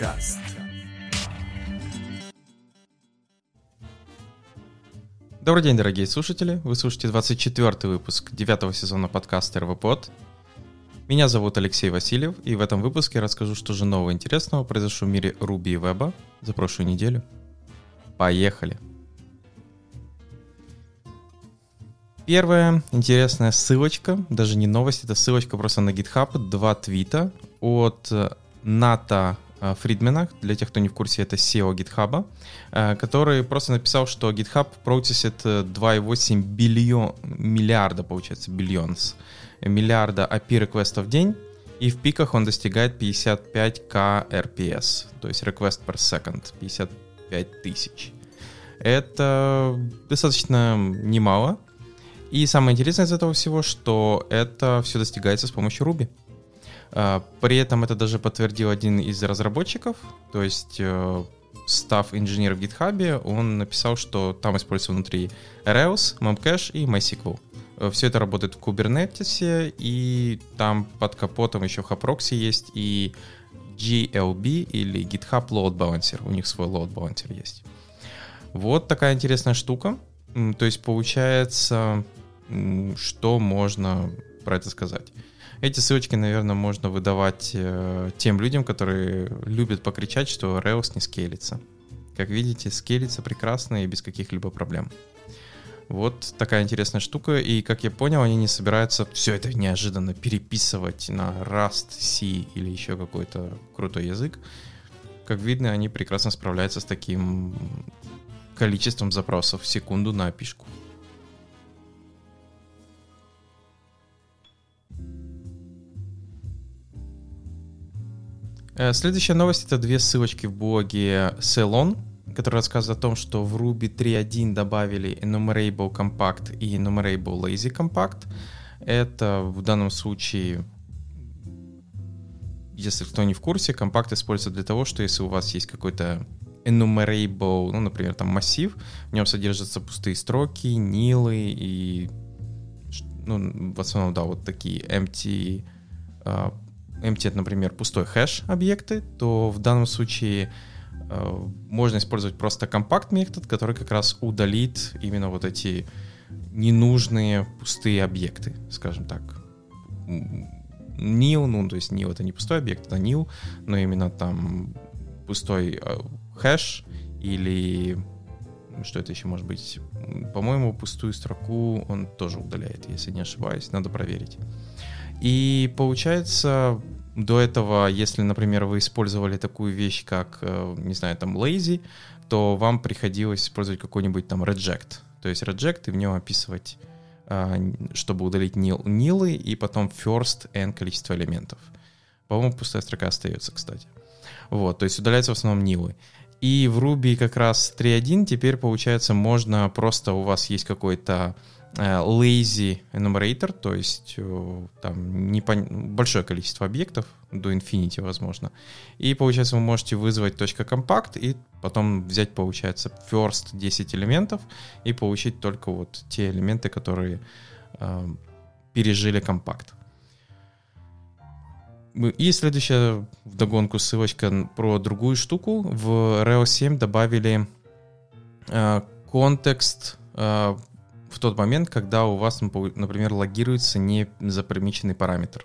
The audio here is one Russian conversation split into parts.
Подкаст. Добрый день, дорогие слушатели. Вы слушаете 24 выпуск 9 сезона подкаста РВПод. Меня зовут Алексей Васильев, и в этом выпуске я расскажу, что же нового интересного произошло в мире Руби и Веба за прошлую неделю. Поехали! Первая интересная ссылочка, даже не новость, это ссылочка просто на GitHub, два твита от Ната Фридмена, для тех, кто не в курсе, это SEO GitHub, э, который просто написал, что GitHub процессит 2,8 биллион, миллиарда, получается, биллионс, миллиарда API-реквестов в день, и в пиках он достигает 55к RPS, то есть request per second, 55 тысяч. Это достаточно немало, и самое интересное из этого всего, что это все достигается с помощью Ruby. А, при этом это даже подтвердил один из разработчиков, то есть э, став инженер в GitHub, он написал, что там используется внутри Rails, Memcache и MySQL. Э, все это работает в Kubernetes, и там под капотом еще Haproxy есть, и GLB или GitHub Load Balancer. У них свой Load Balancer есть. Вот такая интересная штука. То есть получается что можно про это сказать. Эти ссылочки, наверное, можно выдавать э, тем людям, которые любят покричать, что Rails не скелится. Как видите, скелится прекрасно и без каких-либо проблем. Вот такая интересная штука, и как я понял, они не собираются все это неожиданно переписывать на Rust, C или еще какой-то крутой язык. Как видно, они прекрасно справляются с таким количеством запросов в секунду на опишку. Следующая новость — это две ссылочки в блоге Celon, который рассказывает о том, что в Ruby 3.1 добавили Enumerable Compact и Enumerable Lazy Compact. Это в данном случае, если кто не в курсе, компакт используется для того, что если у вас есть какой-то enumerable, ну, например, там массив, в нем содержатся пустые строки, нилы и, ну, в основном, да, вот такие empty а, empty например, пустой хэш объекты, то в данном случае э, можно использовать просто компакт метод, который как раз удалит именно вот эти ненужные пустые объекты, скажем так. Nil, ну, то есть nil это не пустой объект, это nil, но именно там пустой э, хэш или что это еще может быть? По-моему, пустую строку он тоже удаляет, если не ошибаюсь, надо проверить. И получается, до этого, если, например, вы использовали такую вещь, как, э, не знаю, там, lazy, то вам приходилось использовать какой-нибудь там reject. То есть reject и в нем описывать, а, чтобы удалить nil, нилы и потом first n количество элементов. По-моему, пустая строка остается, кстати. Вот, то есть удаляются в основном нилы. И в Ruby как раз 3.1 теперь, получается, можно просто у вас есть какой-то lazy enumerator, то есть э, там не пон... большое количество объектов, до infinity возможно. И получается вы можете вызвать .compact и потом взять, получается, first 10 элементов и получить только вот те элементы, которые э, пережили компакт. И следующая вдогонку ссылочка про другую штуку. В Rails 7 добавили э, контекст э, в тот момент, когда у вас, например, логируется незапримеченный параметр.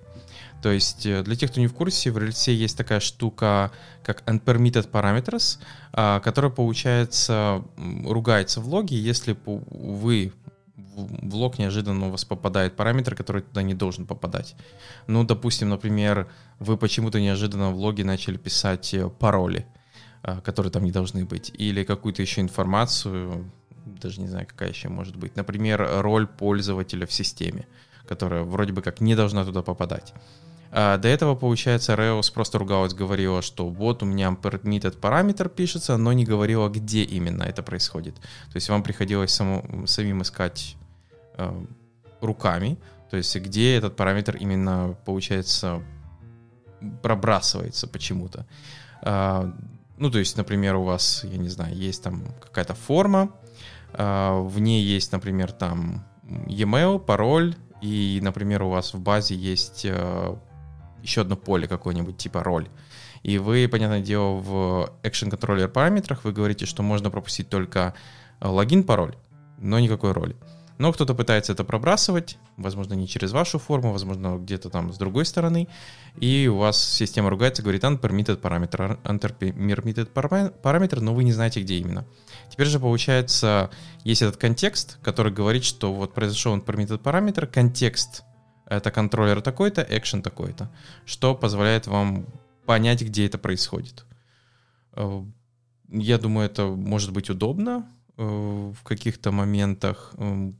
То есть э, для тех, кто не в курсе, в рельсе есть такая штука, как unpermitted parameters, а, которая, получается, ругается в логе, если вы в лог неожиданно у вас попадает параметр, который туда не должен попадать. Ну, допустим, например, вы почему-то неожиданно в логе начали писать э, пароли, а, которые там не должны быть, или какую-то еще информацию, даже не знаю, какая еще может быть. Например, роль пользователя в системе, которая вроде бы как не должна туда попадать. А до этого, получается, Rails просто ругалась, говорила, что вот у меня permitted параметр пишется, но не говорила, где именно это происходит. То есть вам приходилось саму, самим искать э, руками, то есть где этот параметр именно, получается, пробрасывается почему-то. Э, ну, то есть, например, у вас, я не знаю, есть там какая-то форма, в ней есть, например, там e-mail, пароль, и, например, у вас в базе есть э, еще одно поле какое-нибудь, типа роль. И вы, понятное дело, в Action Controller параметрах вы говорите, что можно пропустить только логин, пароль, но никакой роли. Но кто-то пытается это пробрасывать, возможно, не через вашу форму, возможно, где-то там с другой стороны, и у вас система ругается, говорит unpermitted параметр, unpermitted параметр, но вы не знаете, где именно. Теперь же, получается, есть этот контекст, который говорит, что вот произошел unpermitted параметр, контекст это контроллер такой-то, action такой-то, что позволяет вам понять, где это происходит. Э, я думаю, это может быть удобно э, в каких-то моментах. Эм,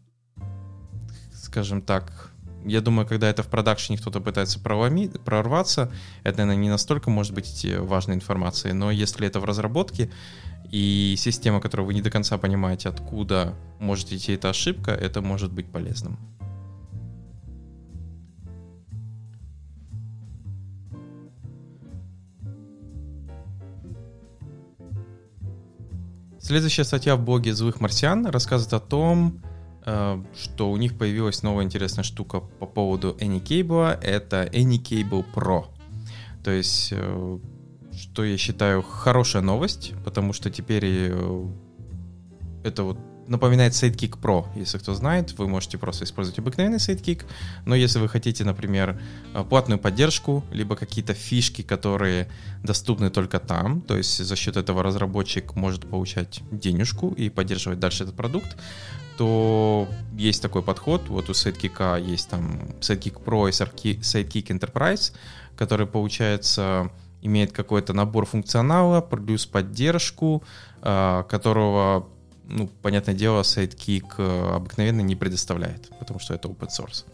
скажем так, я думаю, когда это в продакшене кто-то пытается прорваться, это, наверное, не настолько может быть важной информацией, но если это в разработке, и система, которую вы не до конца понимаете, откуда может идти эта ошибка, это может быть полезным. Следующая статья в блоге «Злых марсиан» рассказывает о том, Э, что у них появилась новая интересная штука по поводу AnyCable, это AnyCable Pro. То есть, э, что я считаю хорошая новость, потому что теперь э, это вот напоминает Sidekick Pro, если кто знает, вы можете просто использовать обыкновенный Sidekick, но если вы хотите, например, платную поддержку, либо какие-то фишки, которые доступны только там, то есть за счет этого разработчик может получать денежку и поддерживать дальше этот продукт, то есть такой подход. Вот у Sidekick есть там Sidekick Pro и Sidekick Enterprise, который, получается, имеет какой-то набор функционала, плюс поддержку, а, которого, ну, понятное дело, Sidekick э, обыкновенно не предоставляет, потому что это open source.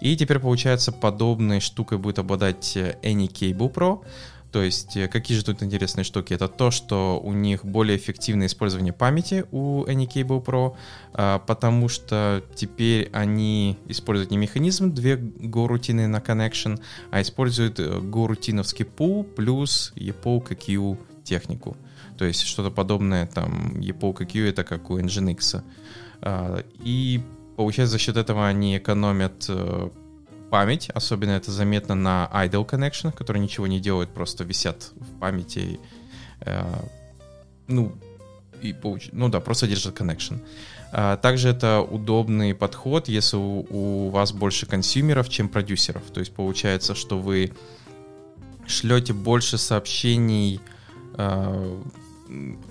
И теперь, получается, подобной штукой будет обладать э, AnyCable Pro, то есть, э, какие же тут интересные штуки? Это то, что у них более эффективное использование памяти у AnyCable Pro, а, потому что теперь они используют не механизм две go-рутины на connection, а используют э, go-рутиновский пул плюс EPOK Q технику. То есть что-то подобное, там, EPOK Q это как у Nginx. А, и получается, за счет этого они экономят э, память, особенно это заметно на idle connection, которые ничего не делают, просто висят в памяти. Э, ну, и получ... ну да, просто держат connection. А, также это удобный подход, если у, у вас больше консюмеров, чем продюсеров. То есть получается, что вы шлете больше сообщений э,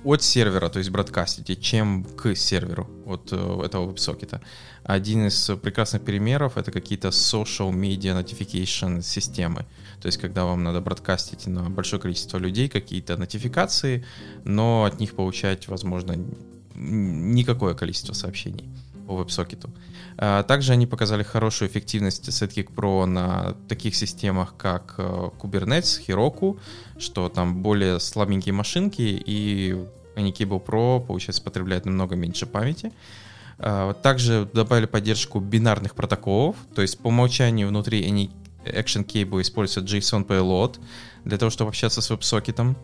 от сервера, то есть бродкастите, чем к серверу от э, этого веб-сокета. Один из прекрасных примеров — это какие-то social media notification системы. То есть, когда вам надо бродкастить на большое количество людей какие-то нотификации, но от них получать, возможно, никакое количество сообщений по веб-сокету. А, также они показали хорошую эффективность Sidekick Pro на таких системах, как э, Kubernetes, Heroku, что там более слабенькие машинки, и Anycable Pro, получается, потребляет намного меньше памяти. А, также добавили поддержку бинарных протоколов, то есть по умолчанию внутри Any Action Cable используется JSON Payload для того, чтобы общаться с веб-сокетом.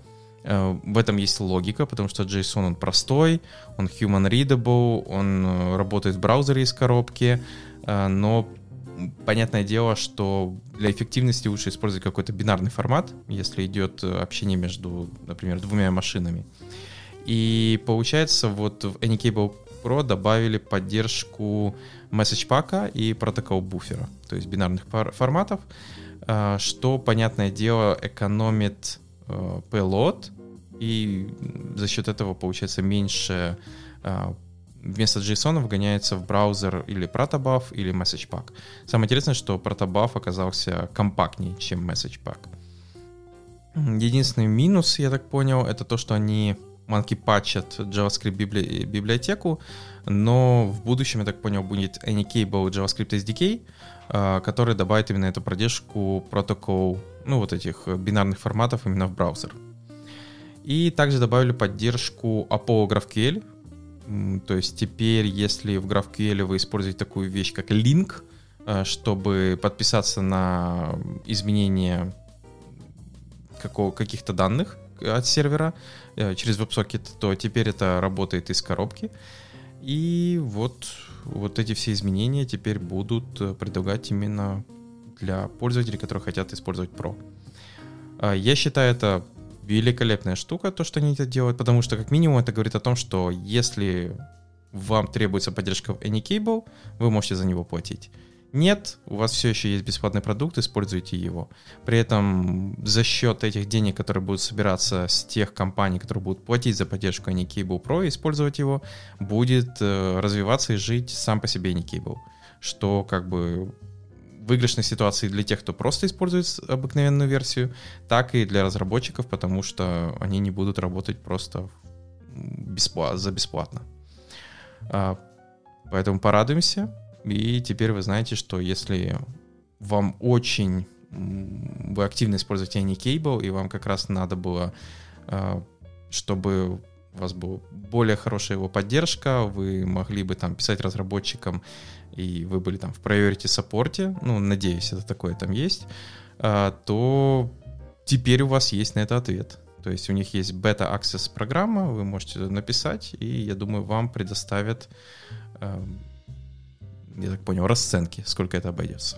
А, в этом есть логика, потому что JSON он простой, он human readable, он э, работает в браузере из коробки, а, но понятное дело, что для эффективности лучше использовать какой-то бинарный формат, если идет э, общение между, например, двумя машинами. И получается, вот в Anycable Pro добавили поддержку message pack и протокол буфера, то есть бинарных форматов, а, что, понятное дело, экономит э, payload, и за счет этого получается меньше а, вместо JSON вгоняется в браузер или Protobuf, или MessagePack. Самое интересное, что Protobuf оказался компактнее, чем MessagePack. Единственный минус, я так понял, это то, что они Monkey патчат JavaScript библи- библиотеку, но в будущем, я так понял, будет Anycable JavaScript SDK, а, который добавит именно эту поддержку протокол, ну, вот этих бинарных форматов именно в браузер. И также добавили поддержку Apollo GraphQL, то есть теперь, если в GraphQL вы используете такую вещь, как link, а, чтобы подписаться на изменение каких-то данных от сервера, Э, через WebSocket, то теперь это работает из коробки. И вот, вот эти все изменения теперь будут э, предлагать именно для пользователей, которые хотят использовать Pro. А, я считаю это великолепная штука, то, что они это делают, потому что, как минимум, это говорит о том, что если вам требуется поддержка в AnyCable, вы можете за него платить. Нет, у вас все еще есть бесплатный продукт, используйте его. При этом за счет этих денег, которые будут собираться с тех компаний, которые будут платить за поддержку AnyCable Pro использовать его, будет э, развиваться и жить сам по себе AnyCable. Что как бы выигрышной ситуации для тех, кто просто использует обыкновенную версию, так и для разработчиков, потому что они не будут работать просто бесплатно, за бесплатно. А, поэтому порадуемся. И теперь вы знаете, что если вам очень вы активно используете AnyCable, и вам как раз надо было, а, чтобы у вас была более хорошая его поддержка, вы могли бы там писать разработчикам, и вы были там в priority саппорте, ну, надеюсь, это такое там есть, а, то теперь у вас есть на это ответ. То есть у них есть бета-аксесс программа, вы можете написать, и я думаю, вам предоставят, эм, я так понял, расценки, сколько это обойдется.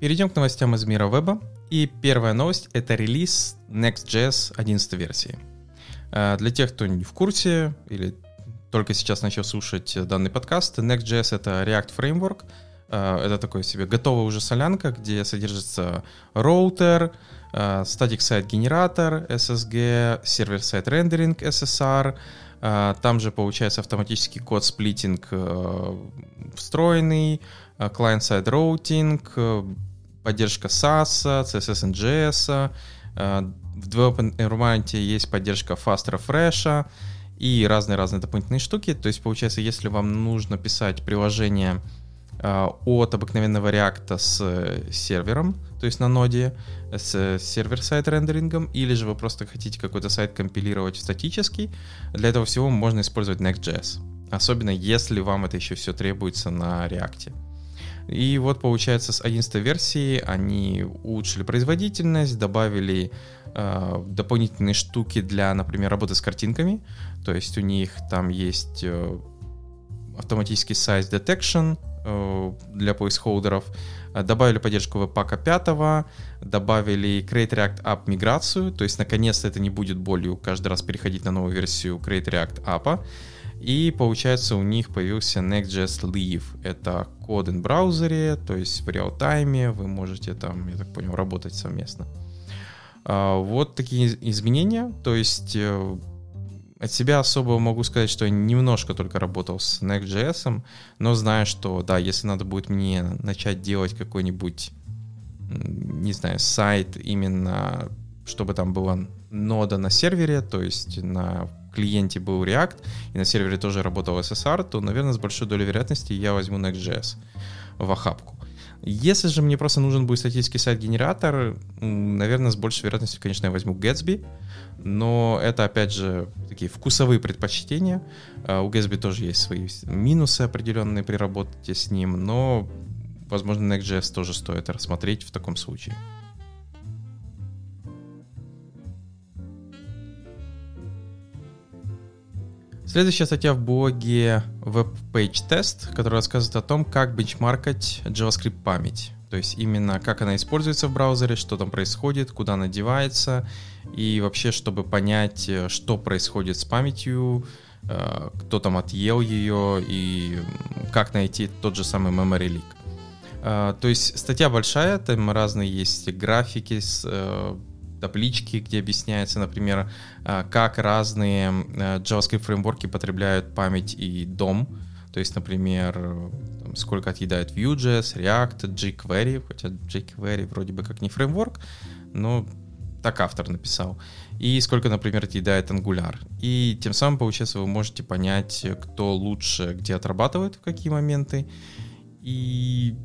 Перейдем к новостям из мира веба. И первая новость — это релиз Next.js 11 версии. Э, для тех, кто не в курсе или только сейчас начал слушать данный подкаст, Next.js — это React Framework. Э, это такой себе готовая уже солянка, где содержится роутер, э, static site генератор SSG, server-side рендеринг SSR, там же получается автоматический code splitting встроенный, client-side роутинг, поддержка Sass, CSS in JS, в Development Environment есть поддержка Fast Refresh и разные-разные дополнительные штуки. То есть, получается, если вам нужно писать приложение от обыкновенного React с э, сервером, то есть на ноде, с server-side рендерингом, или же вы просто хотите какой-то сайт компилировать в статический, для этого всего можно использовать Next.js. Особенно если вам это еще все требуется на React. И вот получается с 11 версии они улучшили производительность, добавили э, дополнительные штуки для, например, работы с картинками. То есть у них там есть э, автоматический size detection для placeholder'ов, добавили поддержку веб-пака 5, добавили Create React App миграцию, то есть наконец-то это не будет болью каждый раз переходить на новую версию Create React App. И получается у них появился Next.js Leave. Это код в браузере, то есть в реал-тайме вы можете там, я так понял, работать совместно. А, вот такие изменения. То есть э, от себя особо могу сказать, что я немножко только работал с Next.js, но знаю, что да, если надо будет мне начать делать какой-нибудь, не знаю, сайт именно, чтобы там была нода на сервере, то есть на клиенте был React, и на сервере тоже работал SSR, то, наверное, с большой долей вероятности я возьму Next.js в охапку. Если же мне просто нужен будет статический сайт-генератор, наверное, с большей вероятностью, конечно, я возьму Gatsby, но это, опять же, такие вкусовые предпочтения. А, у Gatsby тоже есть свои минусы определенные при работе с ним, но, возможно, Next.js тоже стоит рассмотреть в таком случае. Следующая статья в блоге WebPage Test, которая рассказывает о том, как бенчмаркать JavaScript память. То есть именно как она используется в браузере, что там происходит, куда она девается, и вообще, чтобы понять, что происходит с памятью, э, кто там отъел ее, и как найти тот же самый memory leak. Э, то есть статья большая, там разные есть графики э, таблички, где объясняется, например, как разные JavaScript фреймворки потребляют память и дом. То есть, например, сколько отъедает Vue.js, React, jQuery, хотя jQuery вроде бы как не фреймворк, но так автор написал. И сколько, например, отъедает Angular. И тем самым, получается, вы можете понять, кто лучше где отрабатывает, в какие моменты. И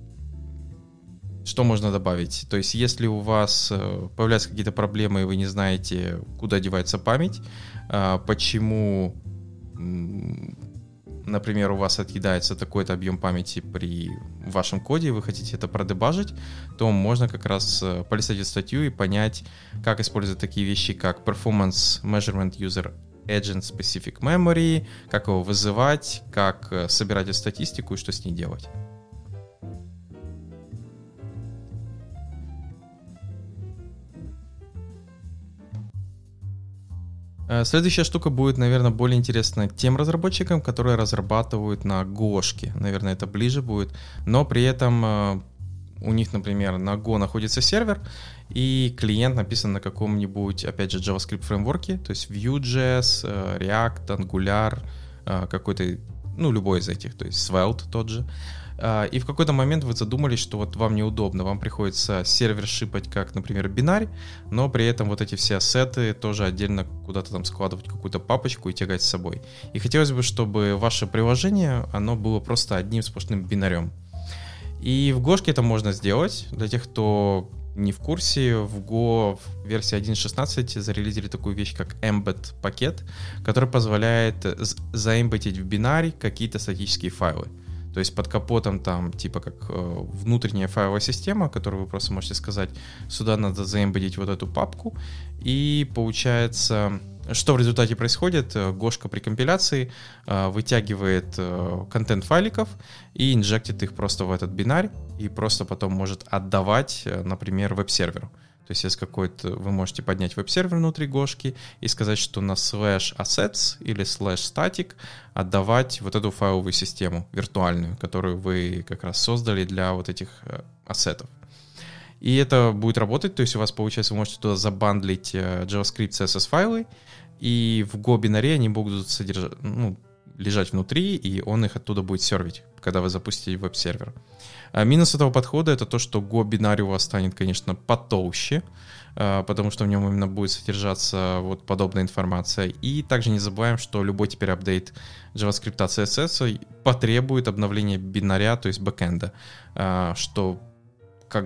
что можно добавить? То есть, если у вас э, появляются какие-то проблемы, и вы не знаете, куда девается память, а, почему например, у вас отъедается такой-то объем памяти при вашем коде, и вы хотите это продебажить, то можно как раз э, полистать эту статью и понять, как использовать такие вещи, как Performance Measurement User Agent Specific Memory, как его вызывать, как э, собирать эту статистику и что с ней делать. Следующая штука будет, наверное, более интересна тем разработчикам, которые разрабатывают на Гошке. Наверное, это ближе будет. Но при этом э, у них, например, на Go находится сервер, и клиент написан на каком-нибудь, опять же, JavaScript фреймворке, то есть Vue.js, э, React, Angular, какой-то, ну, любой из этих, то есть Svelte тот же. А, и в какой-то момент вы задумались, что вот вам неудобно, вам приходится сервер шипать как, например, бинарь, но при этом вот эти все ассеты тоже отдельно куда-то там складывать какую-то папочку и тягать с собой. И хотелось бы, чтобы ваше приложение, оно было просто одним сплошным бинарем. И в Гошке это можно сделать. Для тех, кто не в курсе, в Go в версии 1.16 зарелизили такую вещь, как embed пакет, который позволяет заэмбетить в бинарь какие-то статические файлы. То есть под капотом там типа как э, внутренняя файловая система, которую вы просто можете сказать, сюда надо заэмбедить вот эту папку. И получается, что в результате происходит? Э, Гошка при компиляции э, вытягивает контент файликов и инжектит их просто в этот бинарь и просто потом может отдавать, например, веб-серверу. То есть если какой-то вы можете поднять веб-сервер внутри Гошки и сказать, что на slash assets или slash static отдавать вот эту файловую систему виртуальную, которую вы как раз создали для вот этих э, ассетов. И это будет работать, то есть у вас, получается, вы можете туда забандлить э, JavaScript, CSS файлы, и в Go бинаре они будут содержать, ну, лежать внутри, и он их оттуда будет сервить, когда вы запустите веб-сервер. А минус этого подхода это то, что Go бинарий у вас станет, конечно, потолще, а, потому что в нем именно будет содержаться вот подобная информация. И также не забываем, что любой теперь апдейт JavaScript CSS потребует обновления бинаря, то есть бэкэнда, а, что как,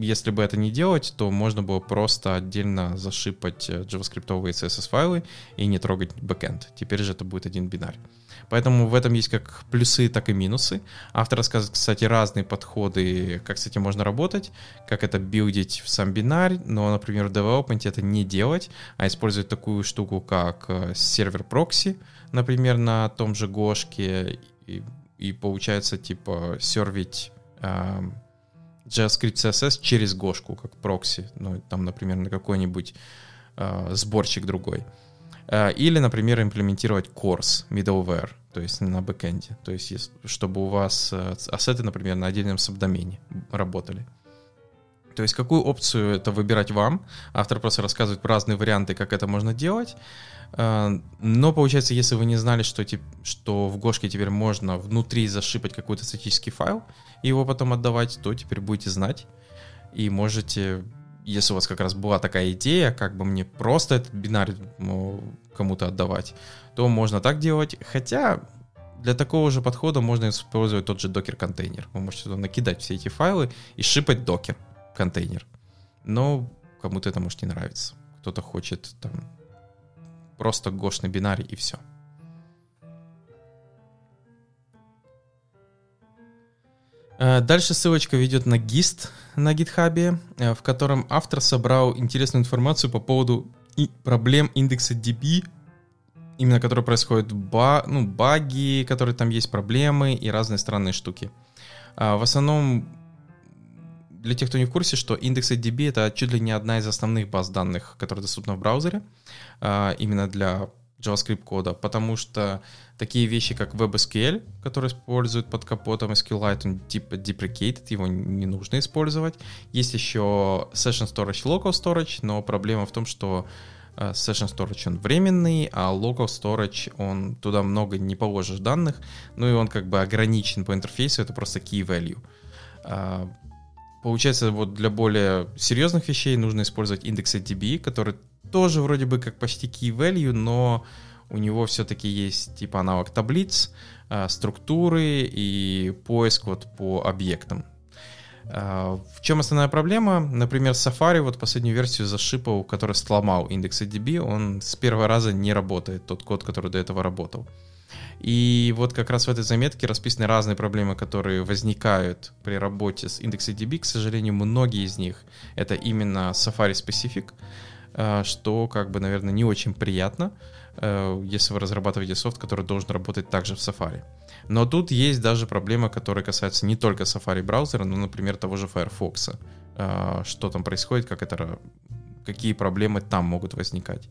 если бы это не делать, то можно было просто отдельно зашипать JavaScript CSS файлы и не трогать бэкэнд. Теперь же это будет один бинарь. Поэтому в этом есть как плюсы, так и минусы. Автор рассказывает, кстати, разные подходы, как с этим можно работать, как это билдить в сам бинарь, но, например, в development это не делать, а использовать такую штуку, как э, сервер прокси, например, на том же Гошке, и, и получается, типа, сервить э, JavaScript CSS через Гошку, как прокси, ну, там, например, на какой-нибудь э, сборщик другой. Э, или, например, имплементировать course middleware, то есть на бэкэнде. То есть чтобы у вас э, ассеты, например, на отдельном сабдомене работали. То есть какую опцию это выбирать вам. Автор просто рассказывает разные варианты, как это можно делать. Но получается, если вы не знали, что, что в Гошке теперь можно внутри зашипать какой-то статический файл и его потом отдавать, то теперь будете знать и можете если у вас как раз была такая идея, как бы мне просто этот бинарь ну, кому-то отдавать, то можно так делать. Хотя для такого же подхода можно использовать тот же докер-контейнер. Вы можете туда накидать все эти файлы и шипать докер-контейнер. Но кому-то это может не нравиться. Кто-то хочет там просто гошный бинарий и все. Дальше ссылочка ведет на гист на гитхабе, э, в котором автор собрал интересную информацию по поводу проблем индекса DB, именно которые происходят ба, ну, баги, которые там есть, проблемы и разные странные штуки. А в основном, для тех, кто не в курсе, что индекс DB это чуть ли не одна из основных баз данных, которая доступна в браузере, а, именно для JavaScript кода, потому что такие вещи, как WebSQL, который используют под капотом SQLite, он типа deprecated, его не нужно использовать. Есть еще Session Storage, Local Storage, но проблема в том, что э, Session Storage он временный, а Local Storage он туда много не положишь данных, ну и он как бы ограничен по интерфейсу, это просто key value. А, получается, вот для более серьезных вещей нужно использовать индекс DB, который тоже вроде бы как почти key value, но у него все-таки есть типа аналог таблиц, а, структуры и поиск вот по объектам. А, в чем основная проблема? Например, Safari вот последнюю версию зашипал, который сломал индекс DB, он с первого раза не работает, тот код, который до этого работал. И вот как раз в этой заметке расписаны разные проблемы, которые возникают при работе с IndexedDB. К сожалению, многие из них это именно Safari Specific, что, как бы, наверное, не очень приятно, э, если вы разрабатываете софт, который должен работать также в Safari. Но тут есть даже проблема, которая касается не только Safari браузера, но, например, того же Firefox. Э, что там происходит, как это какие проблемы там могут возникать.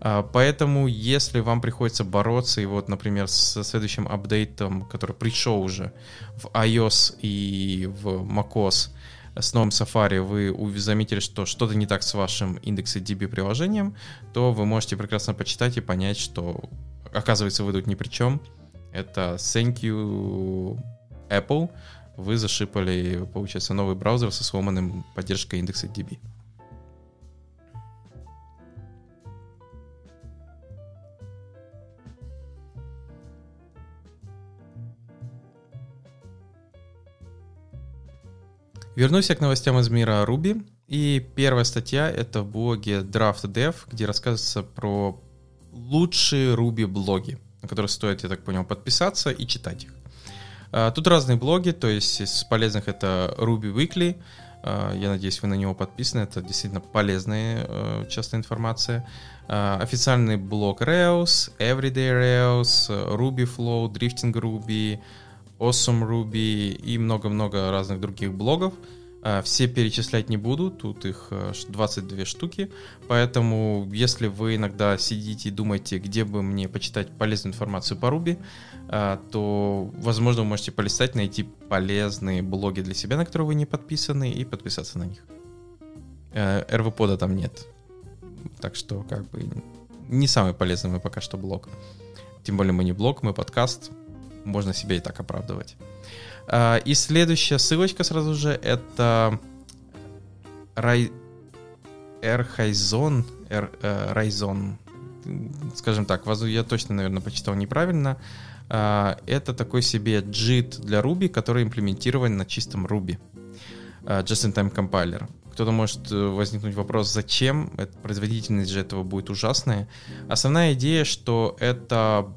А, поэтому, если вам приходится бороться, и вот, например, со следующим апдейтом, который пришел уже в iOS и в macOS, с новым Safari вы заметили, что что-то не так с вашим индексом DB приложением, то вы можете прекрасно почитать и понять, что оказывается вы тут ни при чем. Это thank you Apple. Вы зашипали, получается, новый браузер со сломанным поддержкой индекса DB. Вернусь к новостям из мира Ruby. И первая статья — это в блоге Draft Dev, где рассказывается про лучшие Ruby блоги, на которые стоит, я так понял, подписаться и читать их. А, тут разные блоги, то есть из полезных это Ruby Weekly, а, я надеюсь, вы на него подписаны, это действительно полезная а, часто информация. Официальный блог Rails, Everyday Rails, Ruby Flow, Drifting Ruby, Awesome Ruby и много-много разных других блогов. А, все перечислять не буду, тут их 22 э, штуки, поэтому если вы иногда сидите и думаете, где бы мне почитать полезную информацию по Ruby, а, то, возможно, вы можете полистать, найти полезные блоги для себя, на которые вы не подписаны, и подписаться на них. Э, РВПода там нет, так что как бы не самый полезный мы пока что блог. Тем более мы не блог, мы подкаст, можно себя и так оправдывать. А, и следующая ссылочка сразу же это Рай... Э, Райзон, скажем так, я точно, наверное, почитал неправильно. А, это такой себе JIT для Ruby, который имплементирован на чистом Ruby. А, Just-in-time compiler. Кто-то может э, возникнуть вопрос, зачем? Производительность же этого будет ужасная. Основная идея, что это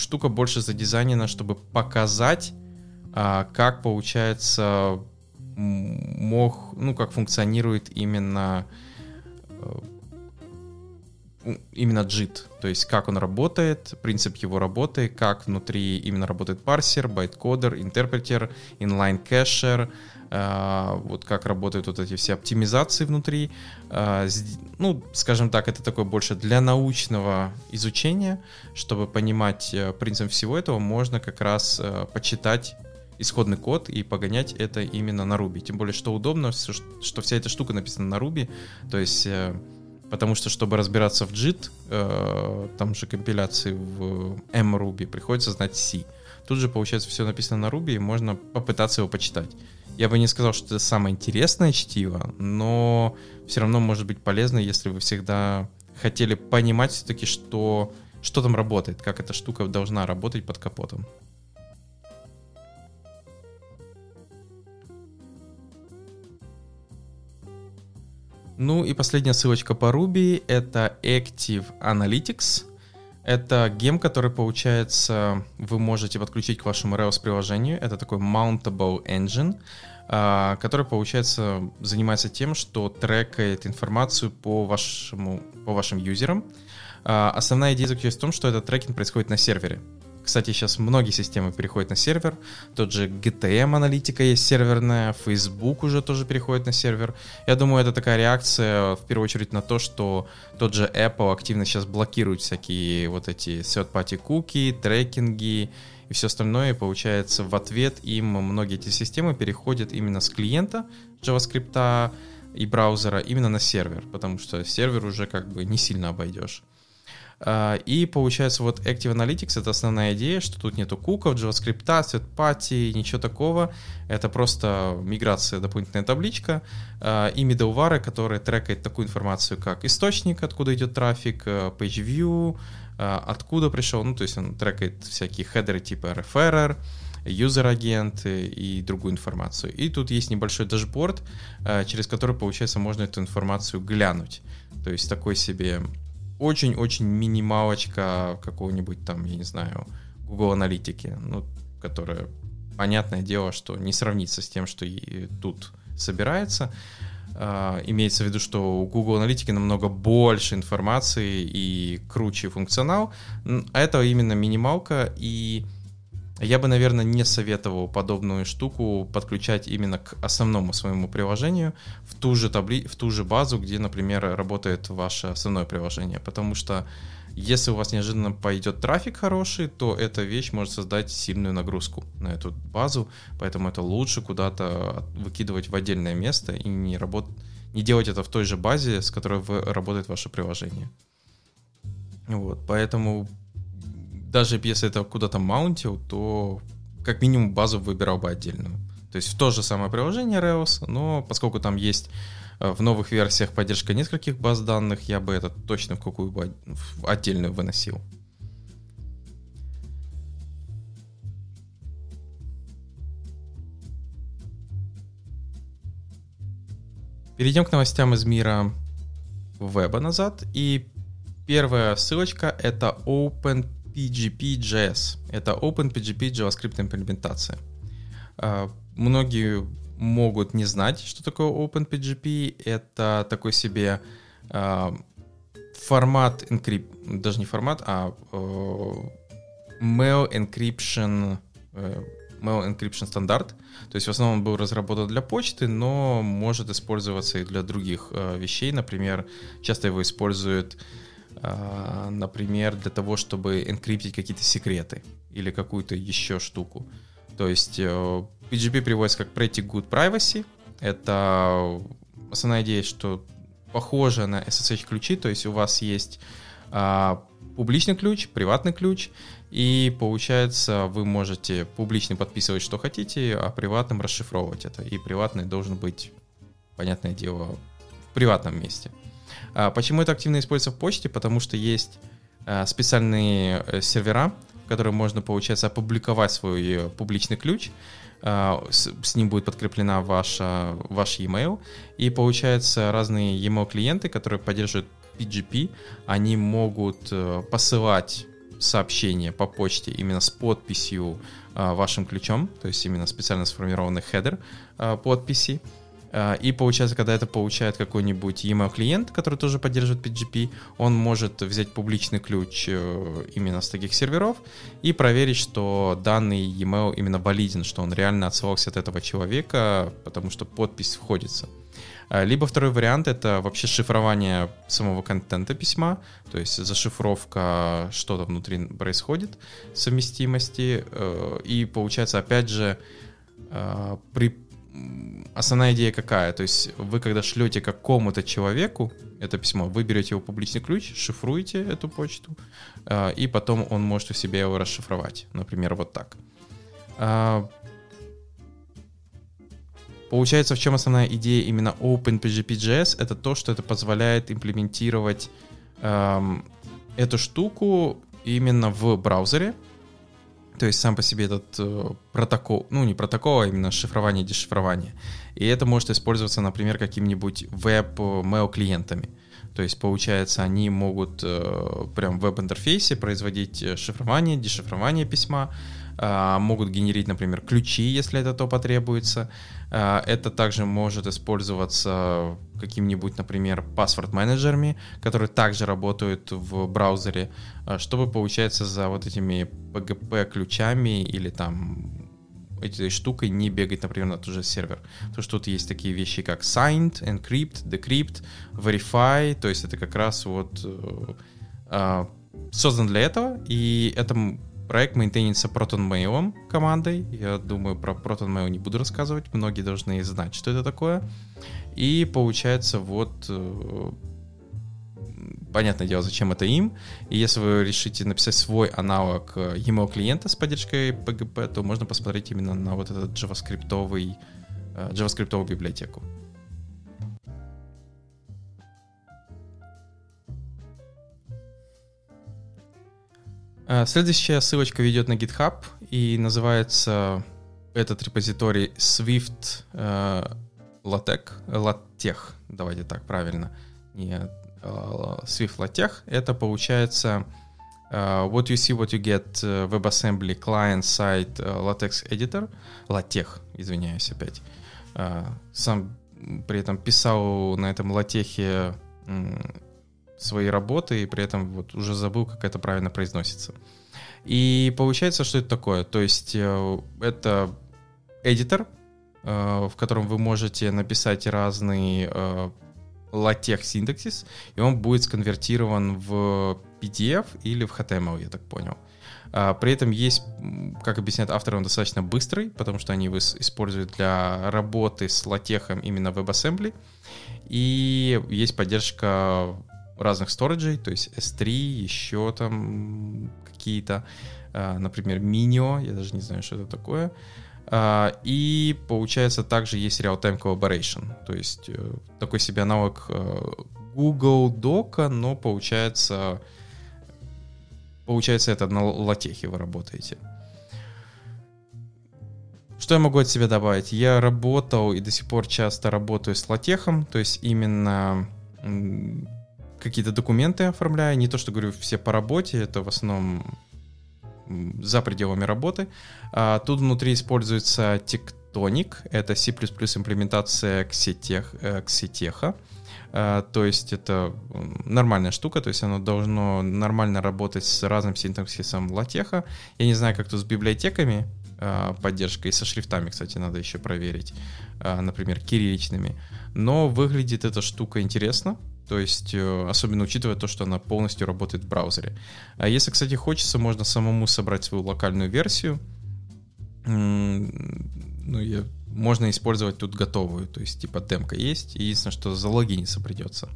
штука больше задизайнена, чтобы показать, а, как получается мог, ну, как функционирует именно э, именно JIT, то есть как он работает, принцип его работы, как внутри именно работает парсер, байткодер, интерпретер, inline кэшер, а, вот как работают вот эти все оптимизации внутри. А, ну, скажем так, это такое больше для научного изучения, чтобы понимать э, принцип всего этого, можно как раз э, почитать исходный код и погонять это именно на Ruby. Тем более, что удобно, что вся эта штука написана на Ruby, то есть э, Потому что, чтобы разбираться в JIT, э, там же компиляции в mRuby, приходится знать C. Тут же, получается, все написано на Ruby, и можно попытаться его почитать. Я бы не сказал, что это самое интересное чтиво, но все равно может быть полезно, если вы всегда хотели понимать все-таки, что, что там работает, как эта штука должна работать под капотом. Ну и последняя ссылочка по Ruby — это Active Analytics. Это гем, который, получается, вы можете подключить к вашему Rails-приложению. Это такой mountable engine, который, получается, занимается тем, что трекает информацию по, вашему, по вашим юзерам. А, основная идея заключается в том, что этот трекинг происходит на сервере. Кстати, сейчас многие системы переходят на сервер. Тот же GTM аналитика есть серверная, Facebook уже тоже переходит на сервер. Я думаю, это такая реакция в первую очередь на то, что тот же Apple активно сейчас блокирует всякие вот эти third-party куки, трекинги и все остальное. Получается, в ответ им многие эти системы переходят именно с клиента JavaScript и браузера именно на сервер, потому что сервер уже как бы не сильно обойдешь. А, и получается вот Active Analytics это основная идея, что тут нету куков, JavaScript, third ничего такого. Это просто миграция, дополнительная табличка а, и middleware, который трекает такую информацию, как источник, откуда идет трафик, э, page view, откуда пришел, ну то есть он трекает всякие хедеры типа referrer, user-agent ы и другую информацию. И тут есть небольшой дашборд, через который, получается, можно эту информацию глянуть. То есть такой себе очень-очень минималочка какого-нибудь там, я не знаю, Google аналитики, ну, которая, понятное дело, что не сравнится с тем, что и тут собирается. Uh, имеется в виду, что у Google аналитики намного больше информации и круче функционал. А это именно минималка, и я бы, наверное, не советовал подобную штуку подключать именно к основному своему приложению в ту же, табли... в ту же базу, где, например, работает ваше основное приложение. Потому что если у вас неожиданно пойдет трафик хороший, то эта вещь может создать сильную нагрузку на эту базу, поэтому это лучше куда-то выкидывать в отдельное место и не, работ... не делать это в той же базе, с которой вы... работает ваше приложение. Вот, поэтому даже если это куда-то маунтил, то как минимум базу выбирал бы отдельную. То есть в то же самое приложение Rails, но поскольку там есть в новых версиях поддержка нескольких баз данных, я бы это точно в какую бы отдельную выносил. Перейдем к новостям из мира веба назад. И первая ссылочка — это Open PGP.js. Это OpenPGP JavaScript имплементация. А, многие могут не знать, что такое OpenPGP. Это такой себе а, формат encrypt, даже не формат, а mail encryption э, mail encryption стандарт. То есть в основном он был разработан для почты, но может использоваться и для других э, вещей. Например, часто его используют а, например, для того, чтобы энкриптить какие-то секреты или какую-то еще штуку. То есть PGP приводится как Pretty Good Privacy. Это основная идея, что похоже на SSH-ключи, то есть у вас есть а, публичный ключ, приватный ключ, и получается вы можете публично подписывать, что хотите, а приватным расшифровывать это. И приватный должен быть, понятное дело, в приватном месте. А почему это активно используется в почте? Потому что есть а, специальные э, сервера, в которые можно, получается, опубликовать свой э, публичный ключ, а, с ним будет подкреплена ваша, ваш e-mail, и получается разные e-mail клиенты, которые поддерживают PGP, они могут э, посылать сообщение по почте именно с подписью вашим ключом, то есть именно специально сформированный хедер подписи, а, и получается, когда это получает какой-нибудь email клиент, который тоже поддерживает PGP, он может взять публичный ключ э, именно с таких серверов и проверить, что данный email именно валиден, что он реально отсылался от этого человека, потому что подпись входится. А, либо второй вариант — это вообще шифрование самого контента письма, то есть зашифровка, что-то внутри происходит, совместимости. Э, и получается, опять же, э, при основная идея какая? То есть вы, когда шлете какому-то человеку это письмо, вы берете его публичный ключ, шифруете эту почту, а, и потом он может у себя его расшифровать. Например, вот так. А, получается, в чем основная идея именно OpenPGP.js? Это то, что это позволяет имплементировать эту штуку именно в браузере, то есть сам по себе этот э, протокол, ну не протокол, а именно шифрование и дешифрование. И это может использоваться, например, каким-нибудь веб-mail клиентами. То есть, получается, они могут э, прям в веб-интерфейсе производить э, шифрование, дешифрование письма, э, могут генерить, например, ключи, если это то потребуется. Э, это также может использоваться каким-нибудь, например, паспорт-менеджерами, которые также работают в браузере, э, чтобы, получается, за вот этими PGP-ключами или там этой штукой не бегать, например, на тот же сервер. Потому что тут есть такие вещи, как signed, encrypt, decrypt, verify, то есть это как раз вот э, э, создан для этого, и это проект мейнтейнится ProtonMail командой. Я думаю, про ProtonMail не буду рассказывать, многие должны знать, что это такое. И получается вот э, понятное дело, зачем это им. И если вы решите написать свой аналог email клиента с поддержкой PGP, то можно посмотреть именно на вот этот JavaScript, э, JavaScript библиотеку. Э, следующая ссылочка ведет на GitHub и называется этот репозиторий Swift э, LaTeX, LaTeX, давайте так правильно, не Swift LaTeX — это получается what you see, what you get WebAssembly client-side LaTeX editor, LaTeX, извиняюсь опять. Сам при этом писал на этом латехе свои работы, и при этом вот уже забыл, как это правильно произносится. И получается, что это такое? То есть э, это эдитор, э, в котором вы можете написать разный э, LaTeX синтаксис, и он будет сконвертирован в PDF или в HTML, я так понял. А, при этом есть, как объясняет автор, он достаточно быстрый, потому что они его используют для работы с латехом именно WebAssembly. И есть поддержка разных сториджей, то есть S3, еще там какие-то, а, например, Minio, я даже не знаю, что это такое. А, и получается также есть real-time collaboration, то есть э, такой себе аналог э, Google Doc, но получается получается это на латехе вы работаете. Что я могу от себя добавить? Я работал и до сих пор часто работаю с латехом, то есть именно какие-то документы оформляю. Не то, что говорю все по работе, это в основном за пределами работы. А тут внутри используется Tectonic, это C++ имплементация Xetech, э. А, то есть это нормальная штука, то есть оно должно нормально работать с разным синтаксисом латеха. Я не знаю, как тут с библиотеками а, поддержка, и со шрифтами, кстати, надо еще проверить, например, кирилличными. Но выглядит эта штука интересно, то есть, э, особенно учитывая то, что она полностью работает в браузере. А если, кстати, хочется, можно самому собрать свою локальную версию. Ну, я можно использовать тут готовую, то есть типа демка есть, единственное, что залогиниться придется.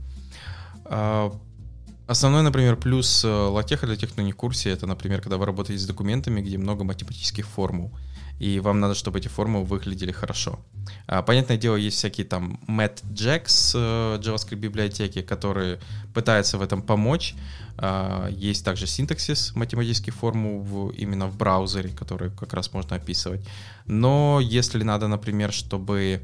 Основной, например, плюс э, латеха для тех, кто не в курсе, это, например, когда вы работаете с документами, где много математических формул и вам надо, чтобы эти формулы выглядели хорошо. А, понятное дело, есть всякие там MathJax, э, JavaScript библиотеки, которые пытаются в этом помочь. А, есть также синтаксис математических формул именно в браузере, который как раз можно описывать. Но если надо, например, чтобы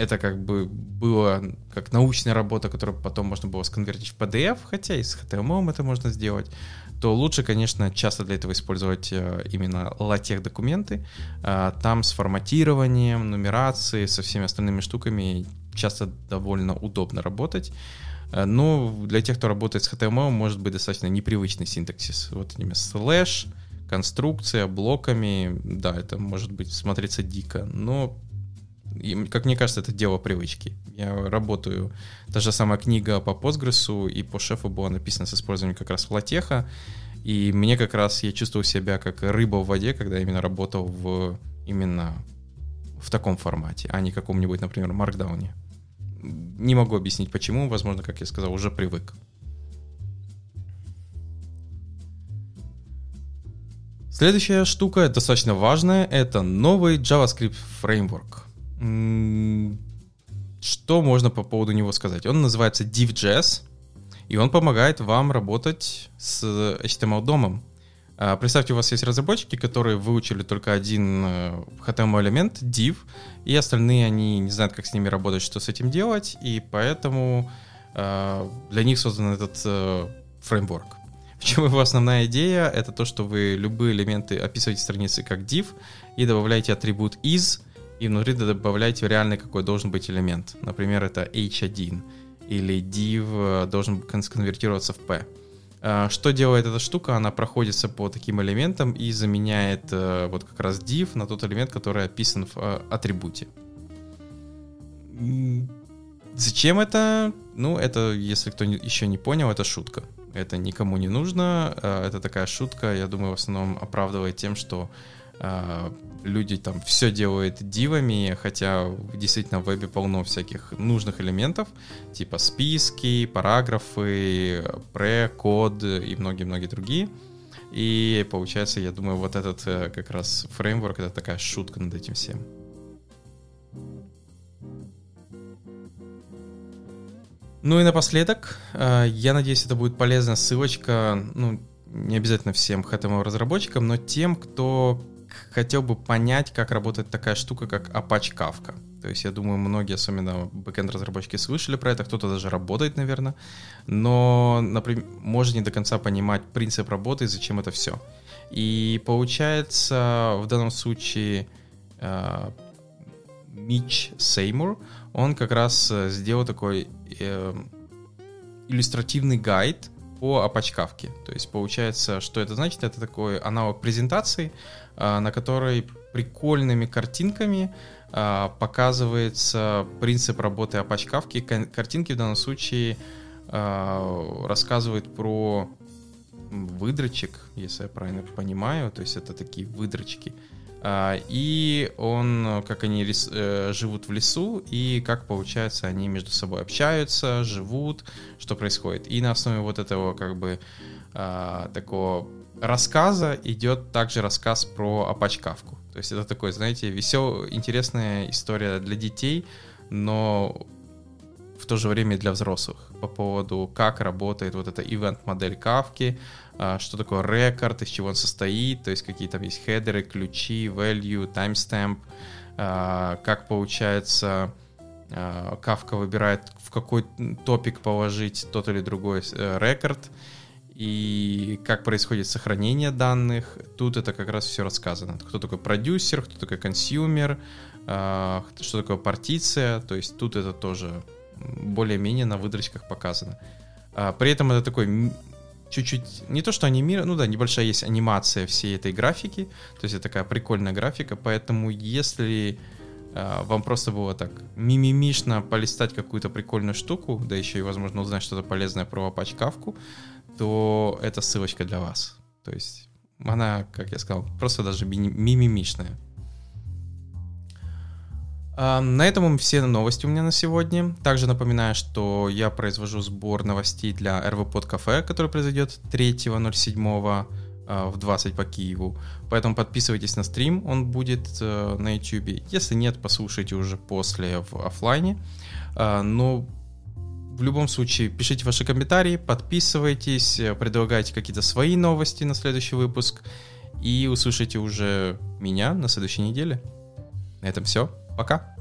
это как бы было как научная работа, которую потом можно было сконвертить в PDF, хотя и с HTML это можно сделать, то лучше, конечно, часто для этого использовать э, именно LaTeX документы. А, там с форматированием, нумерацией, со всеми остальными штуками часто довольно удобно работать. Э, но для тех, кто работает с HTML, может быть достаточно непривычный синтаксис. Вот этими слэш, конструкция, блоками, да, это может быть смотреться дико, но и, как мне кажется, это дело привычки. Я работаю, та же самая книга по Postgres и по шефу была написана с использованием как раз латеха, и мне как раз, я чувствовал себя как рыба в воде, когда именно работал в именно в таком формате, а не каком-нибудь, например, маркдауне. Не могу объяснить почему, возможно, как я сказал, уже привык. Следующая штука, достаточно важная, это новый JavaScript Framework. Что можно по поводу него сказать? Он называется Div.js, и он помогает вам работать с HTML-домом. А, представьте, у вас есть разработчики, которые выучили только один HTML-элемент, э, div, и остальные, они не знают, как с ними работать, что с этим делать, и поэтому а, для них создан этот э, фреймворк. В чем его основная идея? Это то, что вы любые элементы описываете страницы как div и добавляете атрибут is, и внутри добавляете реальный какой должен быть элемент. Например, это h1 или div э, должен конвертироваться в p. А, что делает эта штука? Она проходится по таким элементам и заменяет э, вот как раз div на тот элемент, который описан в э, атрибуте. Зачем это? Ну, это, если кто еще не понял, это шутка. Это никому не нужно. Это такая шутка, я думаю, в основном оправдывает тем, что люди там все делают дивами, хотя действительно в вебе полно всяких нужных элементов, типа списки, параграфы, пре, код и многие-многие другие. И получается, я думаю, вот этот э, как раз фреймворк это такая шутка над этим всем. Ну и напоследок, э, я надеюсь, это будет полезная ссылочка, ну, не обязательно всем HTML-разработчикам, но тем, кто хотел бы понять, как работает такая штука, как Apache Kafka. То есть я думаю, многие, особенно бэкэнд-разработчики, слышали про это, кто-то даже работает, наверное, но, например, может не до конца понимать принцип работы и зачем это все. И получается, в данном случае э, Мич Сеймур, он как раз э, сделал такой э, иллюстративный гайд по опачкавке. То есть получается, что это значит? Это такой аналог презентации, э, на которой прикольными картинками э, показывается принцип работы опачкавки. Картинки в данном случае э, рассказывают про выдрочек, если я правильно понимаю, то есть это такие выдрочки. И он, как они э, живут в лесу, и как, получается, они между собой общаются, живут, что происходит. И на основе вот этого, как бы, такого рассказа идет также рассказ про опачкавку. То есть это такой, знаете, веселая, интересная история для детей, но в то же время и для взрослых по поводу, как работает вот эта ивент-модель кавки, а, что такое рекорд, из чего он состоит, то есть какие там есть хедеры, ключи, value, timestamp, а, как получается а, Kafka выбирает, в какой топик положить тот или другой э, рекорд, и как происходит сохранение данных. Тут это как раз все рассказано. Кто такой продюсер, кто такой consumer, а, что такое партиция. То есть тут это тоже более-менее на выдрочках показано. А, при этом это такой чуть-чуть, не то что анимирован, ну да, небольшая есть анимация всей этой графики, то есть это такая прикольная графика, поэтому если а, вам просто было так мимимишно полистать какую-то прикольную штуку, да еще и, возможно, узнать что-то полезное про Kafka, то это ссылочка для вас. То есть она, как я сказал, просто даже мимимишная. На этом все новости у меня на сегодня. Также напоминаю, что я произвожу сбор новостей для Под Кафе, который произойдет 3.07 а, в 20 по Киеву. Поэтому подписывайтесь на стрим, он будет э, на YouTube. Если нет, послушайте уже после в офлайне. А, но в любом случае, пишите ваши комментарии, подписывайтесь, э, предлагайте какие-то свои новости на следующий выпуск. И услышите уже меня на следующей неделе. На этом все. Пока.